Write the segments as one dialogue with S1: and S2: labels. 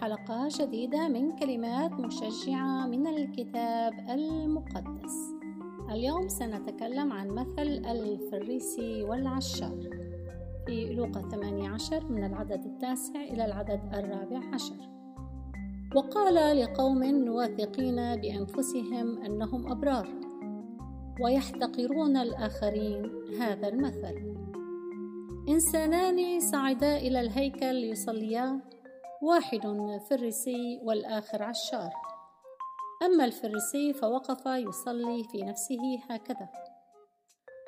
S1: حلقة جديدة من كلمات مشجعة من الكتاب المقدس. اليوم سنتكلم عن مثل الفريسي والعشار في لوقا 18 من العدد التاسع إلى العدد الرابع عشر. وقال لقوم واثقين بأنفسهم أنهم أبرار ويحتقرون الآخرين هذا المثل. إنسانان صعدا إلى الهيكل ليصليا واحد فريسي والآخر عشار. أما الفريسي فوقف يصلي في نفسه هكذا.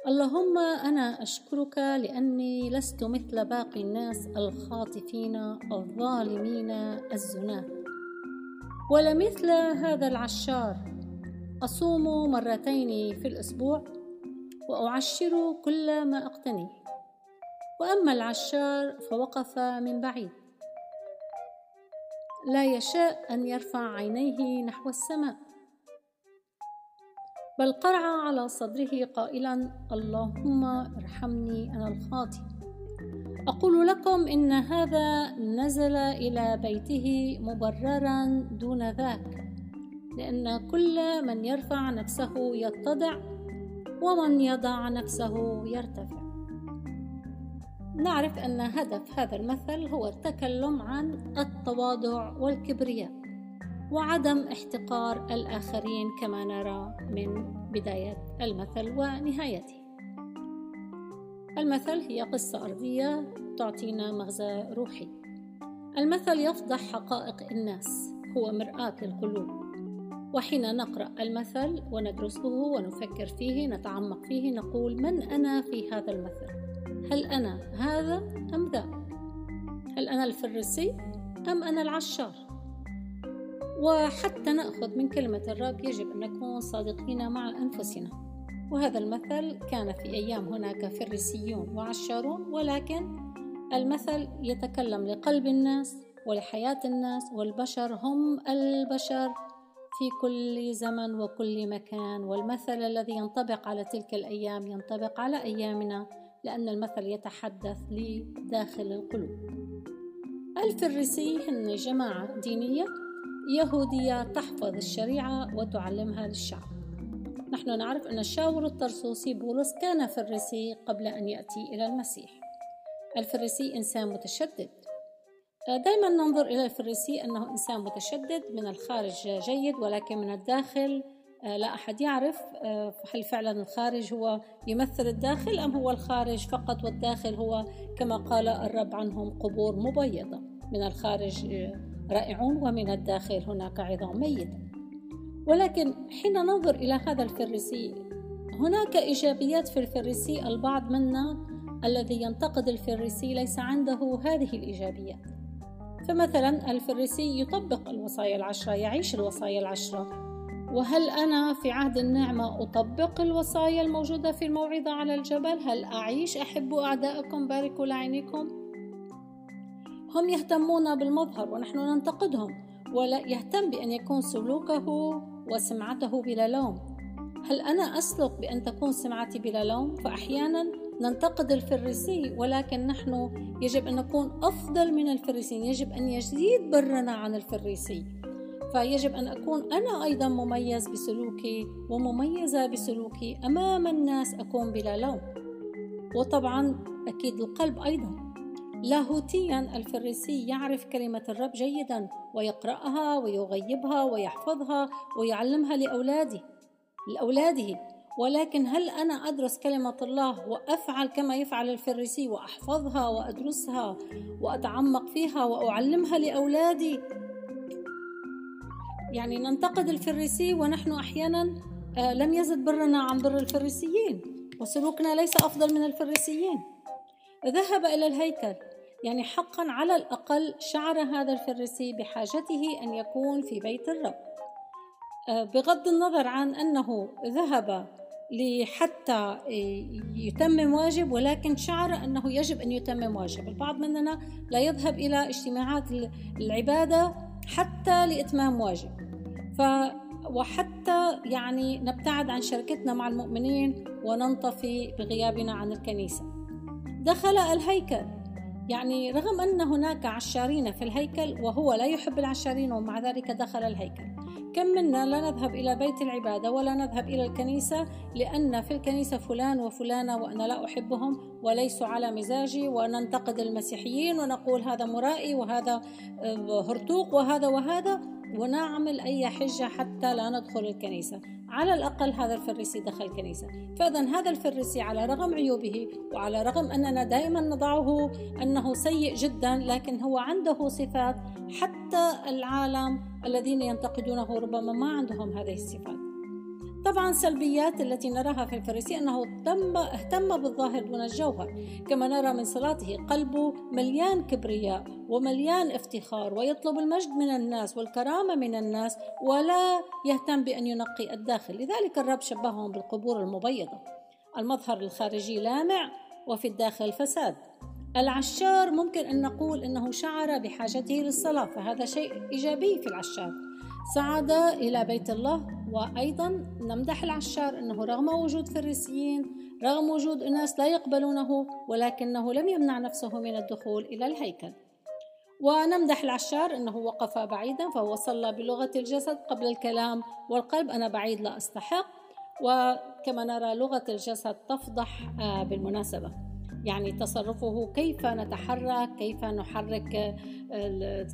S1: اللهم أنا أشكرك لأني لست مثل باقي الناس الخاطفين الظالمين الزناة ولا مثل هذا العشار. أصوم مرتين في الأسبوع وأعشر كل ما أقتنيه. وأما العشار فوقف من بعيد. لا يشاء أن يرفع عينيه نحو السماء. بل قرع على صدره قائلا اللهم ارحمني أنا الخاطئ. أقول لكم إن هذا نزل إلى بيته مبررا دون ذاك لأن كل من يرفع نفسه يتضع ومن يضع نفسه يرتفع. نعرف أن هدف هذا المثل هو التكلم عن التواضع والكبرياء وعدم احتقار الآخرين كما نرى من بداية المثل ونهايته. المثل هي قصة أرضية تعطينا مغزى روحي. المثل يفضح حقائق الناس، هو مرآة للقلوب. وحين نقرأ المثل وندرسه ونفكر فيه نتعمق فيه نقول من أنا في هذا المثل؟ هل أنا هذا أم ذا؟ هل أنا الفريسي أم أنا العشار؟ وحتى نأخذ من كلمة الرب يجب أن نكون صادقين مع أنفسنا وهذا المثل كان في أيام هناك فريسيون وعشارون ولكن المثل يتكلم لقلب الناس ولحياة الناس والبشر هم البشر في كل زمن وكل مكان والمثل الذي ينطبق على تلك الأيام ينطبق على أيامنا لأن المثل يتحدث لداخل القلوب. الفريسي هن جماعة دينية يهودية تحفظ الشريعة وتعلمها للشعب. نحن نعرف أن الشاور الطرسوسي بولس كان فريسي قبل أن يأتي إلى المسيح. الفريسي إنسان متشدد. دائما ننظر إلى الفريسي أنه إنسان متشدد من الخارج جيد ولكن من الداخل لا أحد يعرف آه، هل فعلا الخارج هو يمثل الداخل أم هو الخارج فقط والداخل هو كما قال الرب عنهم قبور مبيضة. من الخارج آه، رائعون ومن الداخل هناك عظام ميتة ولكن حين ننظر إلى هذا الفريسي هناك إيجابيات في الفريسي البعض منا الذي ينتقد الفريسي ليس عنده هذه الإيجابيات فمثلا الفريسي يطبق الوصايا العشرة يعيش الوصايا العشرة. وهل أنا في عهد النعمة أطبق الوصايا الموجودة في الموعظة على الجبل؟ هل أعيش أحب أعداءكم باركوا لعينكم؟ هم يهتمون بالمظهر ونحن ننتقدهم ولا يهتم بأن يكون سلوكه وسمعته بلا لوم هل أنا أسلك بأن تكون سمعتي بلا لوم؟ فأحيانا ننتقد الفريسي ولكن نحن يجب أن نكون أفضل من الفريسيين يجب أن يزيد برنا عن الفريسي فيجب أن أكون أنا أيضا مميز بسلوكي ومميزة بسلوكي أمام الناس أكون بلا لوم. وطبعا أكيد القلب أيضا. لاهوتيا الفريسي يعرف كلمة الرب جيدا ويقرأها ويغيبها ويحفظها ويعلمها لأولاده لأولاده. ولكن هل أنا أدرس كلمة الله وأفعل كما يفعل الفريسي وأحفظها وأدرسها وأتعمق فيها وأعلمها لأولادي؟ يعني ننتقد الفريسي ونحن أحيانا آه، لم يزد برنا عن بر الفريسيين وسلوكنا ليس أفضل من الفريسيين. ذهب إلى الهيكل يعني حقا على الأقل شعر هذا الفريسي بحاجته أن يكون في بيت الرب. آه، بغض النظر عن أنه ذهب لحتى يتمم واجب ولكن شعر أنه يجب أن يتمم واجب. البعض مننا لا يذهب إلى اجتماعات العبادة حتى لإتمام واجب. ف وحتى يعني نبتعد عن شركتنا مع المؤمنين وننطفي بغيابنا عن الكنيسة. دخل الهيكل. يعني رغم أن هناك عشارين في الهيكل وهو لا يحب العشارين ومع ذلك دخل الهيكل. كم منا لا نذهب إلى بيت العبادة ولا نذهب إلى الكنيسة لأن في الكنيسة فلان وفلانة وأنا لا أحبهم وليسوا على مزاجي وننتقد المسيحيين ونقول هذا مرائي وهذا آه، هرطوق وهذا وهذا ونعمل أي حجة حتى لا ندخل الكنيسة. على الأقل هذا الفريسي دخل الكنيسة فإذا هذا الفريسي على رغم عيوبه وعلى رغم أننا دائما نضعه أنه سيء جدا لكن هو عنده صفات حتى العالم الذين ينتقدونه ربما ما عندهم هذه الصفات. طبعا سلبيات التي نراها في الفريسي أنه اهتم, اهتم بالظاهر دون الجوهر كما نرى من صلاته قلبه مليان كبرياء ومليان افتخار ويطلب المجد من الناس والكرامة من الناس ولا يهتم بأن ينقي الداخل. لذلك الرب شبههم بالقبور المبيضة. المظهر الخارجي لامع وفي الداخل فساد. العشار ممكن أن نقول أنه شعر بحاجته للصلاة فهذا شيء إيجابي في العشار. صعد إلى بيت الله وأيضا نمدح العشار أنه رغم وجود فريسيين رغم وجود أناس لا يقبلونه ولكنه لم يمنع نفسه من الدخول إلى الهيكل. ونمدح العشار أنه وقف بعيدا فهو صلى بلغة الجسد قبل الكلام والقلب أنا بعيد لا أستحق. وكما نرى لغة الجسد تفضح آه، بالمناسبة. يعني تصرفه كيف نتحرك كيف نحرك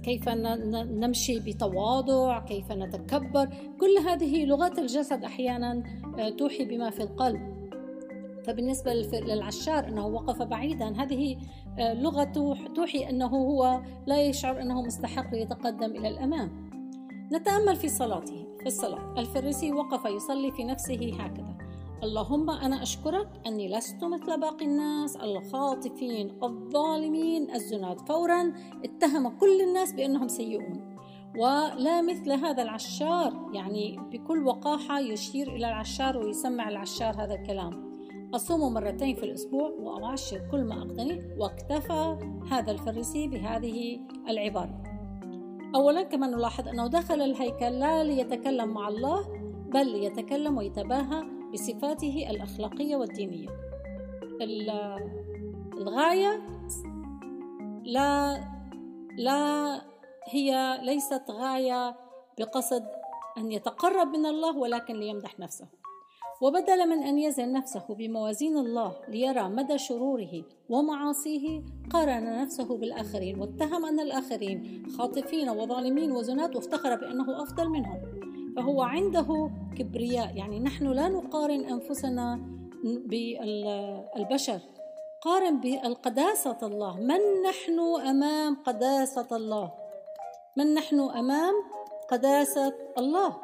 S1: كيف نمشي بتواضع كيف نتكبر. كل هذه لغات الجسد أحيانا آه، توحي بما في القلب. فبالنسبة للعشار أنه وقف بعيدا هذه آه، لغته توحي أنه هو لا يشعر أنه مستحق ليتقدم إلى الأمام. نتأمل في صلاته في الصلاة. الفريسي وقف يصلي في نفسه هكذا. اللهم أنا أشكرك أني لست مثل باقي الناس الخاطفين الظالمين الزناد. فورا اتهم كل الناس بأنهم سيئون. ولا مثل هذا العشار يعني بكل وقاحة يشير إلى العشار ويسمع العشار هذا الكلام. أصوم مرتين في الأسبوع وأعشر كل ما أقتني واكتفى هذا الفريسي بهذه العبارة. أولا كما نلاحظ أنه دخل الهيكل لا ليتكلم مع الله بل ليتكلم ويتباهى بصفاته الأخلاقية والدينية. الغاية لا لا هي ليست غاية بقصد أن يتقرب من الله ولكن ليمدح نفسه. وبدلا من أن يزن نفسه بموازين الله ليرى مدى شروره ومعاصيه قارن نفسه بالآخرين واتهم أن الآخرين خاطفين وظالمين وزنات وافتخر بأنه أفضل منهم. فهو عنده كبرياء. يعني نحن لا نقارن أنفسنا بالبشر. قارن بالقداسة الله. من نحن أمام قداسة الله؟ من نحن أمام قداسة الله؟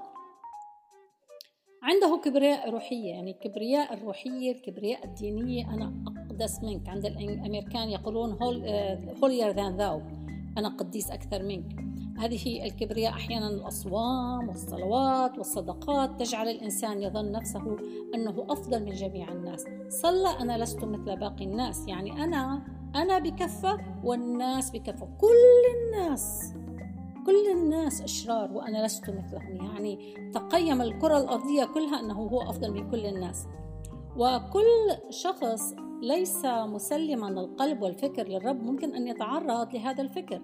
S1: عنده كبرياء روحية. يعني الكبرياء الروحية الكبرياء الدينية. أنا أقدس منك. عند الأمريكان يقولون هولير ذان ذاو أنا قديس أكثر منك. هذه الكبرياء أحيانا الأصوام والصلوات والصدقات تجعل الإنسان يظن نفسه أنه أفضل من جميع الناس. صلى أنا لست مثل باقي الناس يعني أنا أنا بكفه والناس بكفه كل الناس كل الناس أشرار وأنا لست مثلهم. يعني تقيم الكرة الأرضية كلها أنه هو أفضل من كل الناس. وكل شخص ليس مسلما القلب والفكر للرب ممكن أن يتعرض لهذا الفكر.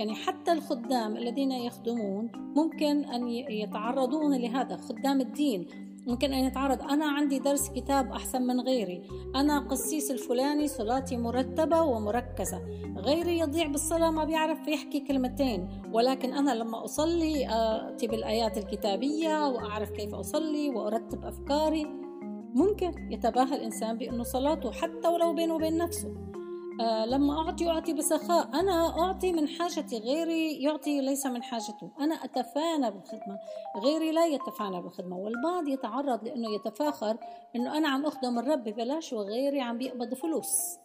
S1: يعني حتى الخدام الذين يخدمون ممكن أن يتعرضون لهذا خدام الدين. ممكن أن يتعرض أنا عندي درس كتاب أحسن من غيري أنا قسيس الفلاني صلاتي مرتبة ومركزة. غيري يضيع بالصلاة ما بيعرف يحكي كلمتين. ولكن أنا لما أصلي أتي بالآيات الكتابية وأعرف كيف أصلي وأرتب أفكاري. ممكن يتباهى الإنسان بأنه صلاته حتى ولو بينه وبين نفسه. لما أعطي أعطي بسخاء. أنا أعطي من حاجتي غيري يعطي ليس من حاجته. أنا أتفانى بالخدمة غيري لا يتفانى بالخدمة والبعض يتعرض لأنه يتفاخر أنه أنا عم أخدم الرب ببلاش وغيري عم بيقبض فلوس.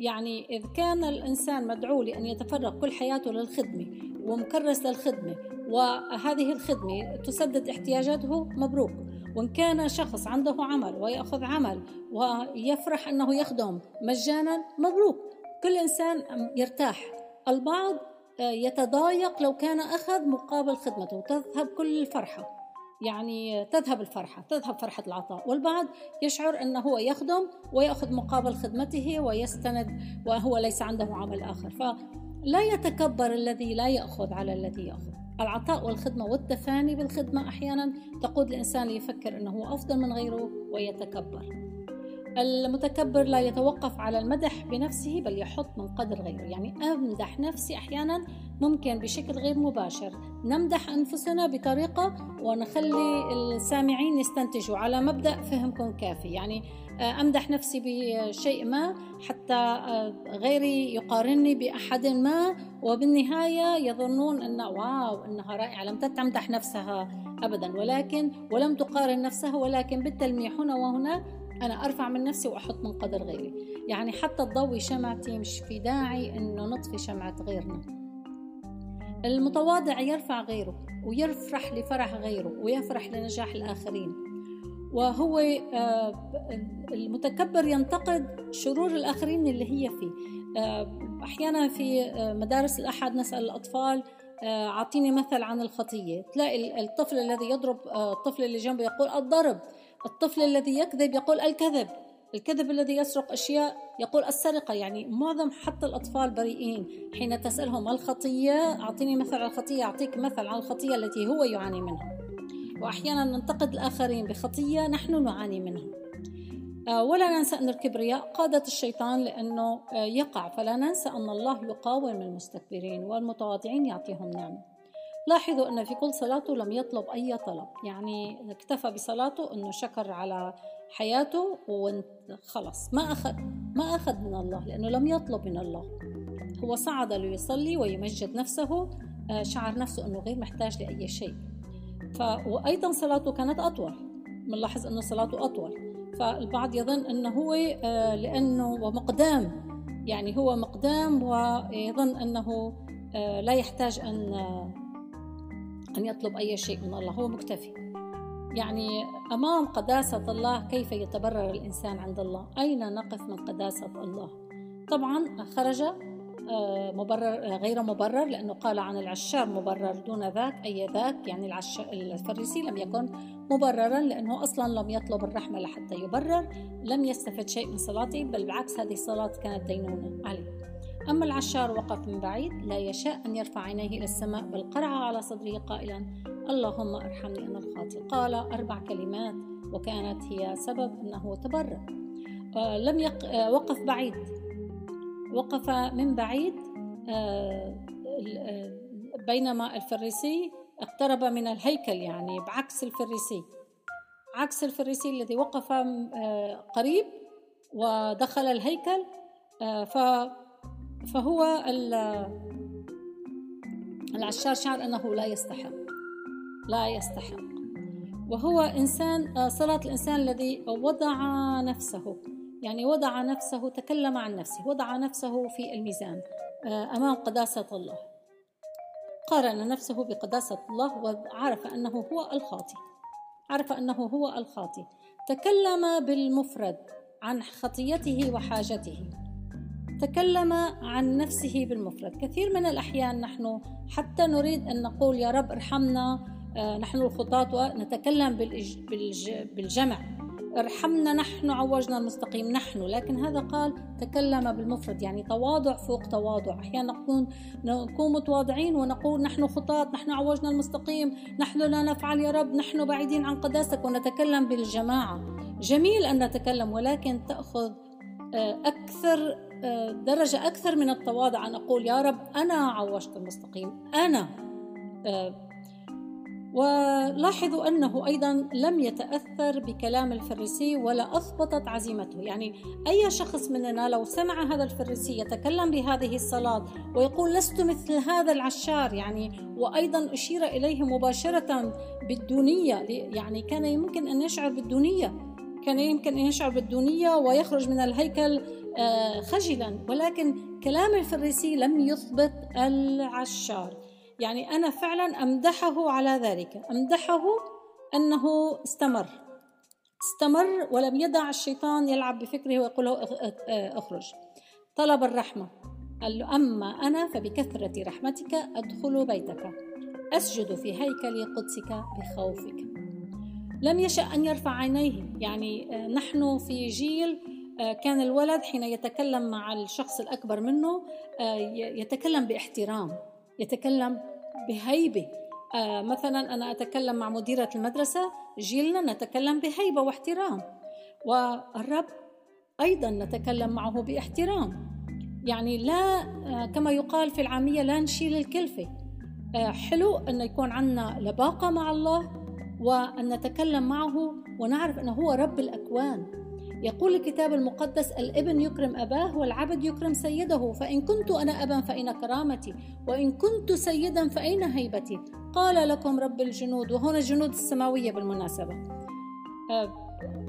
S1: يعني إذا كان الإنسان مدعو لأن يتفرغ كل حياته للخدمة ومكرس للخدمة وهذه الخدمة تسدد احتياجاته مبروك. وإن كان شخص عنده عمل ويأخذ عمل ويفرح أنه يخدم مجانا مبروك. كل إنسان يرتاح. البعض آه، يتضايق لو كان أخذ مقابل خدمته. تذهب كل الفرحة. يعني تذهب الفرحة تذهب فرحة العطاء. والبعض يشعر أنه هو يخدم ويأخذ مقابل خدمته ويستند وهو ليس عنده عمل آخر. فلا يتكبر الذي لا يأخذ على الذي يأخذ. العطاء والخدمة والتفاني بالخدمة أحيانا تقود الإنسان ليفكر أنه أفضل من غيره ويتكبر. المتكبر لا يتوقف على المدح بنفسه بل يحط من قدر غيره. يعني أمدح نفسي أحيانا ممكن بشكل غير مباشر. نمدح أنفسنا بطريقة ونخلي السامعين يستنتجوا على مبدأ فهمكم كافي. يعني آه، أمدح نفسي بشيء ما حتى آه، غيري يقارني بأحد ما وبالنهاية يظنون أن واو أنها رائعة. لم تمدح نفسها أبدا ولكن ولم تقارن نفسها ولكن بالتلميح هنا وهنا أنا أرفع من نفسي وأحط من قدر غيري. يعني حتى تضوي شمعتي مش في داعي إنه نطفي شمعة غيرنا. المتواضع يرفع غيره ويفرح لفرح غيره ويفرح لنجاح الآخرين. وهو آه، المتكبر ينتقد شرور الآخرين اللي هي فيه. آه، أحيانا في آه، مدارس الأحد نسأل الأطفال أعطيني مثل عن الخطية. تلاقي الطفل الذي يضرب الطفل اللي جنبه يقول الضرب. الطفل الذي يكذب يقول الكذب الكذب الذي يسرق أشياء يقول السرقة يعني معظم حتى الأطفال بريئين. حين تسألهم الخطية أعطيني مثل على الخطية أعطيك مثل على الخطية التي هو يعاني منها. وأحيانا ننتقد الآخرين بخطية نحن نعاني منها. آه، ولا ننسى أن الكبرياء قادة الشيطان لأنه آه، يقع. فلا ننسى أن الله يقاوم المستكبرين والمتواضعين يعطيهم نعمة. لاحظوا أن في كل صلاته لم يطلب أي طلب. يعني اكتفى بصلاته أنه شكر على حياته وخلص ما أخذ ما أخذ من الله لأنه لم يطلب من الله. هو صعد ليصلي ويمجد نفسه آه، شعر نفسه أنه غير محتاج لأي شيء. ف... وأيضا صلاته كانت أطول. بنلاحظ أنه صلاته أطول. فالبعض يظن أنه هو آه، لأنه ومقدام. يعني هو مقدام ويظن أنه آه، لا يحتاج أن أن يطلب أي شيء من الله هو مكتفي. يعني أمام قداسة الله كيف يتبرر الإنسان عند الله؟ أين نقف من قداسة الله؟ طبعا خرج آه، مبرر غير مبرر لأنه قال عن العشار مبرر دون ذاك أي ذاك يعني العشار الفريسي لم يكن مبررا لأنه أصلا لم يطلب الرحمة لحتى يبرر لم يستفد شيء من صلاته بل بالعكس هذه الصلاة كانت دينونة. عليه أما العشار وقف من بعيد لا يشاء أن يرفع عينيه إلى السماء بل قرع على صدره قائلا اللهم أرحمني أنا الخاطئ قال أربع كلمات وكانت هي سبب أنه تبرر آه لم يق... آه وقف بعيد. وقف من بعيد آه, بينما الفريسي اقترب من الهيكل يعني بعكس الفريسي. عكس الفريسي الذي وقف قريب ودخل الهيكل ف فهو العشار شعر أنه لا يستحق لا يستحق. وهو إنسان صلاة الإنسان الذي وضع نفسه يعني وضع نفسه تكلم عن نفسه وضع نفسه في الميزان آه، أمام قداسة الله. قارن نفسه بقداسة الله وعرف أنه هو الخاطئ عرف أنه هو الخاطئ. تكلم بالمفرد عن خطيته وحاجته. تكلم عن نفسه بالمفرد. كثير من الأحيان نحن حتى نريد أن نقول يا رب ارحمنا آه، نحن الخطاة ونتكلم بالجمع. ارحمنا نحن عوجنا المستقيم نحن. لكن هذا قال تكلم بالمفرد يعني تواضع فوق تواضع. أحيانا نكون نكون متواضعين ونقول نحن خطاة نحن عوجنا المستقيم نحن لا نفعل يا رب نحن بعيدين عن قداستك ونتكلم بالجماعة. جميل أن نتكلم ولكن تأخذ آه، أكثر درجة أكثر من التواضع أن أقول يا رب أنا عوجت المستقيم أنا. آه، ولاحظوا أنه أيضا لم يتأثر بكلام الفريسي ولا أثبتت عزيمته. يعني أي شخص مننا لو سمع هذا الفريسي يتكلم بهذه الصلاة ويقول لست مثل هذا العشار. يعني وأيضا أشير إليه مباشرة بالدونية يعني كان يمكن أن يشعر بالدونية كان يمكن أن يشعر بالدونية ويخرج من الهيكل آه، خجلا. ولكن كلام الفريسي لم يثبت العشار. يعني أنا فعلا أمدحه على ذلك. أمدحه أنه استمر. استمر ولم يدع الشيطان يلعب بفكره ويقول له اخرج. طلب الرحمة. قال له أما أنا فبكثرة رحمتك أدخل بيتك. أسجد في هيكل قدسك بخوفك. لم يشأ أن يرفع عينيه. يعني نحن في جيل كان الولد حين يتكلم مع الشخص الأكبر منه يتكلم باحترام يتكلم بهيبة. مثلا أنا أتكلم مع مديرة المدرسة جيلنا نتكلم بهيبة واحترام. والرب أيضا نتكلم معه باحترام. يعني لا كما يقال في العامية لا نشيل الكلفة. حلو أن يكون عندنا لباقة مع الله وأن نتكلم معه ونعرف أنه هو رب الأكوان. يقول الكتاب المقدس الإبن يكرم أباه والعبد يكرم سيده فإن كنت أنا أبا فأين كرامتي وإن كنت سيدا فأين هيبتي؟ قال لكم رب الجنود وهنا الجنود السماوية بالمناسبة.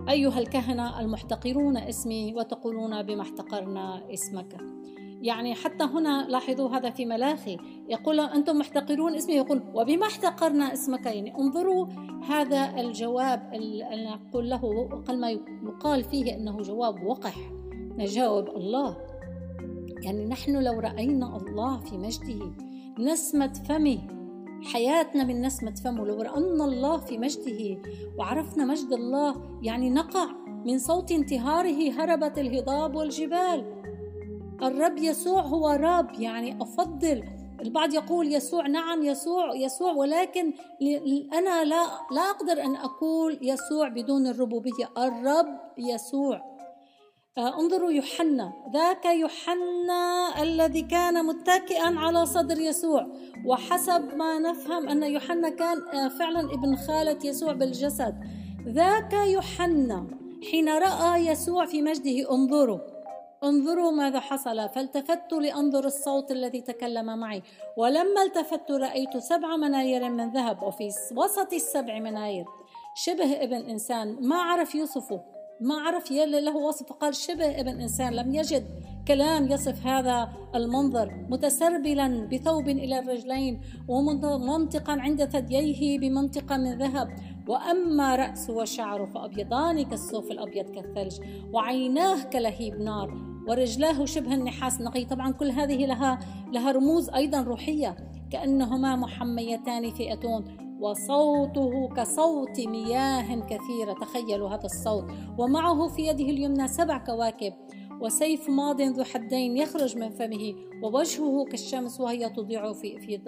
S1: أيها الكهنة المحتقرون اسمي وتقولون بما احتقرنا اسمك. يعني حتى هنا لاحظوا هذا في ملاخي. يقول أنتم محتقرون اسمي يقول وبما احتقرنا اسمك يعني انظروا هذا الجواب اللي نقول له قل ما يقال فيه أنه جواب وقح. نجاوب الله. يعني نحن لو رأينا الله في مجده نسمة فمه حياتنا من نسمة فمه لو رأينا الله في مجده وعرفنا مجد الله يعني نقع من صوت انتهاره هربت الهضاب والجبال. الرب يسوع هو رب يعني أفضل. البعض يقول يسوع نعم يسوع يسوع ولكن أنا لا لا أقدر أن أقول يسوع بدون الربوبية. الرب يسوع. آه، انظروا يوحنا. ذاك يوحنا الذي كان متكئا على صدر يسوع. وحسب ما نفهم أن يوحنا كان آه، فعلا ابن خالة يسوع بالجسد. ذاك يوحنا حين رأى يسوع في مجده انظروا. انظروا ماذا حصل. فالتفت لأنظر الصوت الذي تكلم معي. ولما التفت رأيت سبع مناير من ذهب وفي وسط السبع مناير شبه ابن إنسان. ما عرف يوصفه ما عرف له وصف قال شبه ابن إنسان. لم يجد. كلام يصف هذا المنظر متسربلا بثوب إلى الرجلين ومنطقا عند ثدييه بمنطقة من ذهب. وأما راسه وشعره فابيضان كالصوف الأبيض كالثلج وعيناه كلهيب نار ورجلاه شبه النحاس. نقي طبعا كل هذه لها لها رموز أيضا روحية كأنهما محميتان في اتون وصوته كصوت مياه كثيرة. تخيلوا هذا الصوت. ومعه في يده اليمنى سبع كواكب. وسيف ماض ذو حدين يخرج من فمه ووجهه كالشمس وهي تضيع في في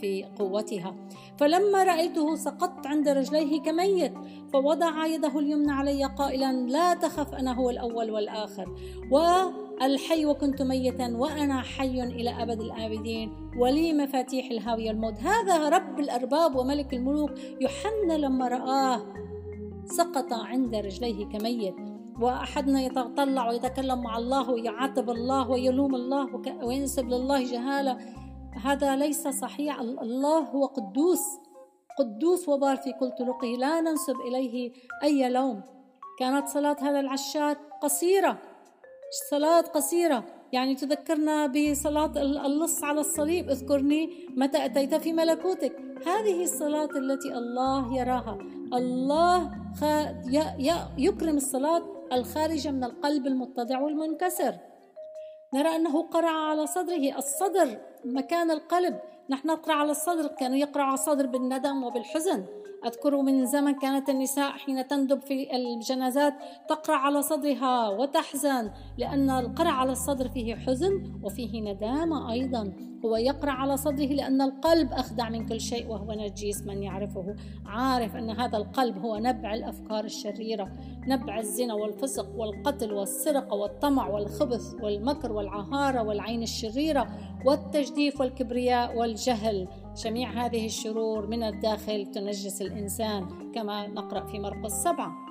S1: في قوتها. فلما رأيته سقطت عند رجليه كميت فوضع يده اليمنى علي قائلا لا تخف أنا هو الأول والآخر. والحي وكنت ميتا وأنا حي إلى أبد الآبدين ولي مفاتيح الهاوية الموت هذا رب الأرباب وملك الملوك. يوحنا لما رآه سقط عند رجليه كميت. وأحدنا يتطلع ويتكلم مع الله ويعاتب الله ويلوم الله وينسب لله جهالة. هذا ليس صحيح. الله هو قدوس قدوس وبار في كل طرقه. لا ننسب إليه أي لوم. كانت صلاة هذا العشار قصيرة صلاة قصيرة. يعني تذكرنا بصلاة اللص على الصليب. اذكرني متى أتيت في ملكوتك. هذه الصلاة التي الله يراها. الله يكرم الصلاة الخارجة من القلب المتضع والمنكسر. نرى أنه قرع على صدره الصدر مكان القلب. نحن نقرأ على الصدر كانوا يقرأ على الصدر بالندم وبالحزن. أذكر من زمن كانت النساء حين تندب في الجنازات تقرع على صدرها وتحزن لأن القرع على الصدر فيه حزن وفيه ندامة أيضا. هو يقرع على صدره لأن القلب أخدع من كل شيء وهو نجيس من يعرفه. عارف أن هذا القلب هو نبع الأفكار الشريرة نبع الزنا والفسق والقتل والسرقة والطمع والخبث والمكر والعهارة والعين الشريرة والتجديف والكبرياء والجهل. جميع هذه الشرور من الداخل تنجس الإنسان كما نقرأ في مرقس سبعة.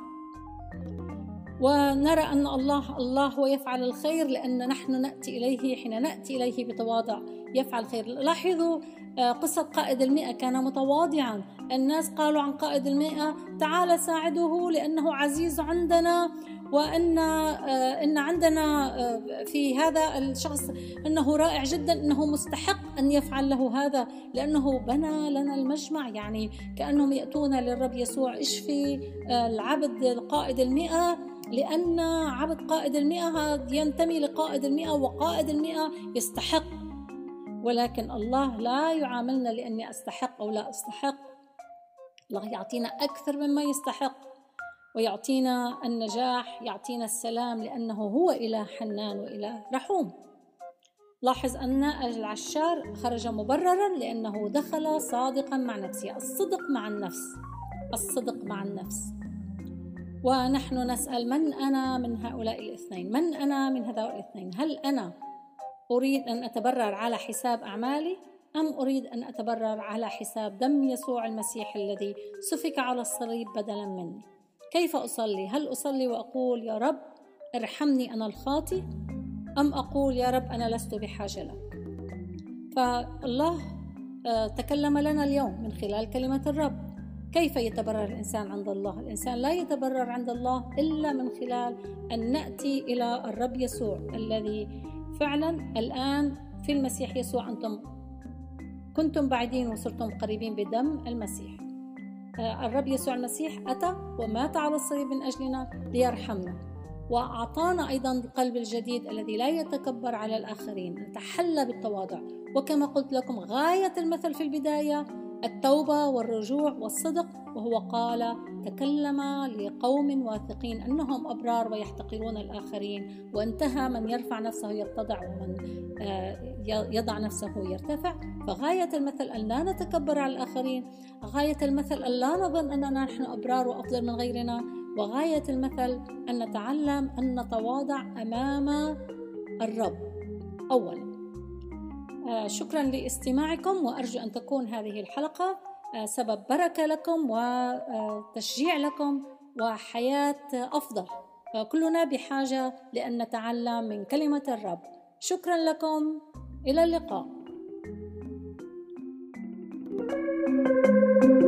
S1: ونرى أن الله الله هو يفعل الخير لأن نحن نأتي إليه حين نأتي إليه بتواضع. يفعل خير لاحظوا آه، قصة قائد المئة كان متواضعا. الناس قالوا عن قائد المئة تعال ساعده لأنه عزيز عندنا وأن آه، إن عندنا آه، في هذا الشخص أنه رائع جدا أنه مستحق أن يفعل له هذا لأنه بنى لنا المجمع. يعني كأنهم يأتون للرب يسوع اشفي العبد قائد المئة؟ لأن عبد قائد المئة ينتمي لقائد المئة وقائد المئة يستحق. ولكن الله لا يعاملنا لأني أستحق أو لا أستحق. الله يعطينا أكثر مما يستحق ويعطينا النجاح يعطينا السلام لأنه هو إله حنان وإله رحوم. لاحظ أن العشار خرج مبررا لأنه دخل صادقا مع نفسه الصدق مع النفس الصدق مع النفس. ونحن نسأل من أنا من هؤلاء الاثنين؟ من أنا من هؤلاء الاثنين؟ هل أنا أريد أن أتبرر على حساب أعمالي؟ أم أريد أن أتبرر على حساب دم يسوع المسيح الذي سفك على الصليب بدلا مني؟ كيف أصلي؟ هل أصلي وأقول يا رب ارحمني أنا الخاطي أم أقول يا رب أنا لست بحاجة لك؟ فالله آه، تكلم لنا اليوم من خلال كلمة الرب. كيف يتبرر الإنسان عند الله؟ الإنسان لا يتبرر عند الله إلا من خلال أن نأتي إلى الرب يسوع الذي فعلا الآن في المسيح يسوع. أنتم كنتم بعيدين وصرتم قريبين بدم المسيح. آه، الرب يسوع المسيح أتى ومات على الصليب من أجلنا ليرحمنا. وأعطانا أيضا القلب الجديد الذي لا يتكبر على الآخرين. نتحلى بالتواضع. وكما قلت لكم غاية المثل في البداية التوبة والرجوع والصدق وهو قال تكلم لقوم واثقين أنهم أبرار ويحتقرون الآخرين وانتهى من يرفع نفسه يتضع ومن آه، يضع نفسه يرتفع. فغاية المثل أن لا نتكبر على الآخرين غاية المثل أن لا نظن أننا نحن أبرار وأفضل من غيرنا وغاية المثل أن نتعلم أن نتواضع أمام الرب. أولا شكرا لاستماعكم وأرجو أن تكون هذه الحلقة آه، سبب بركة لكم وتشجيع لكم وحياة أفضل. كلنا بحاجة لأن نتعلم من كلمة الرب. شكرا لكم. إلى اللقاء. thank you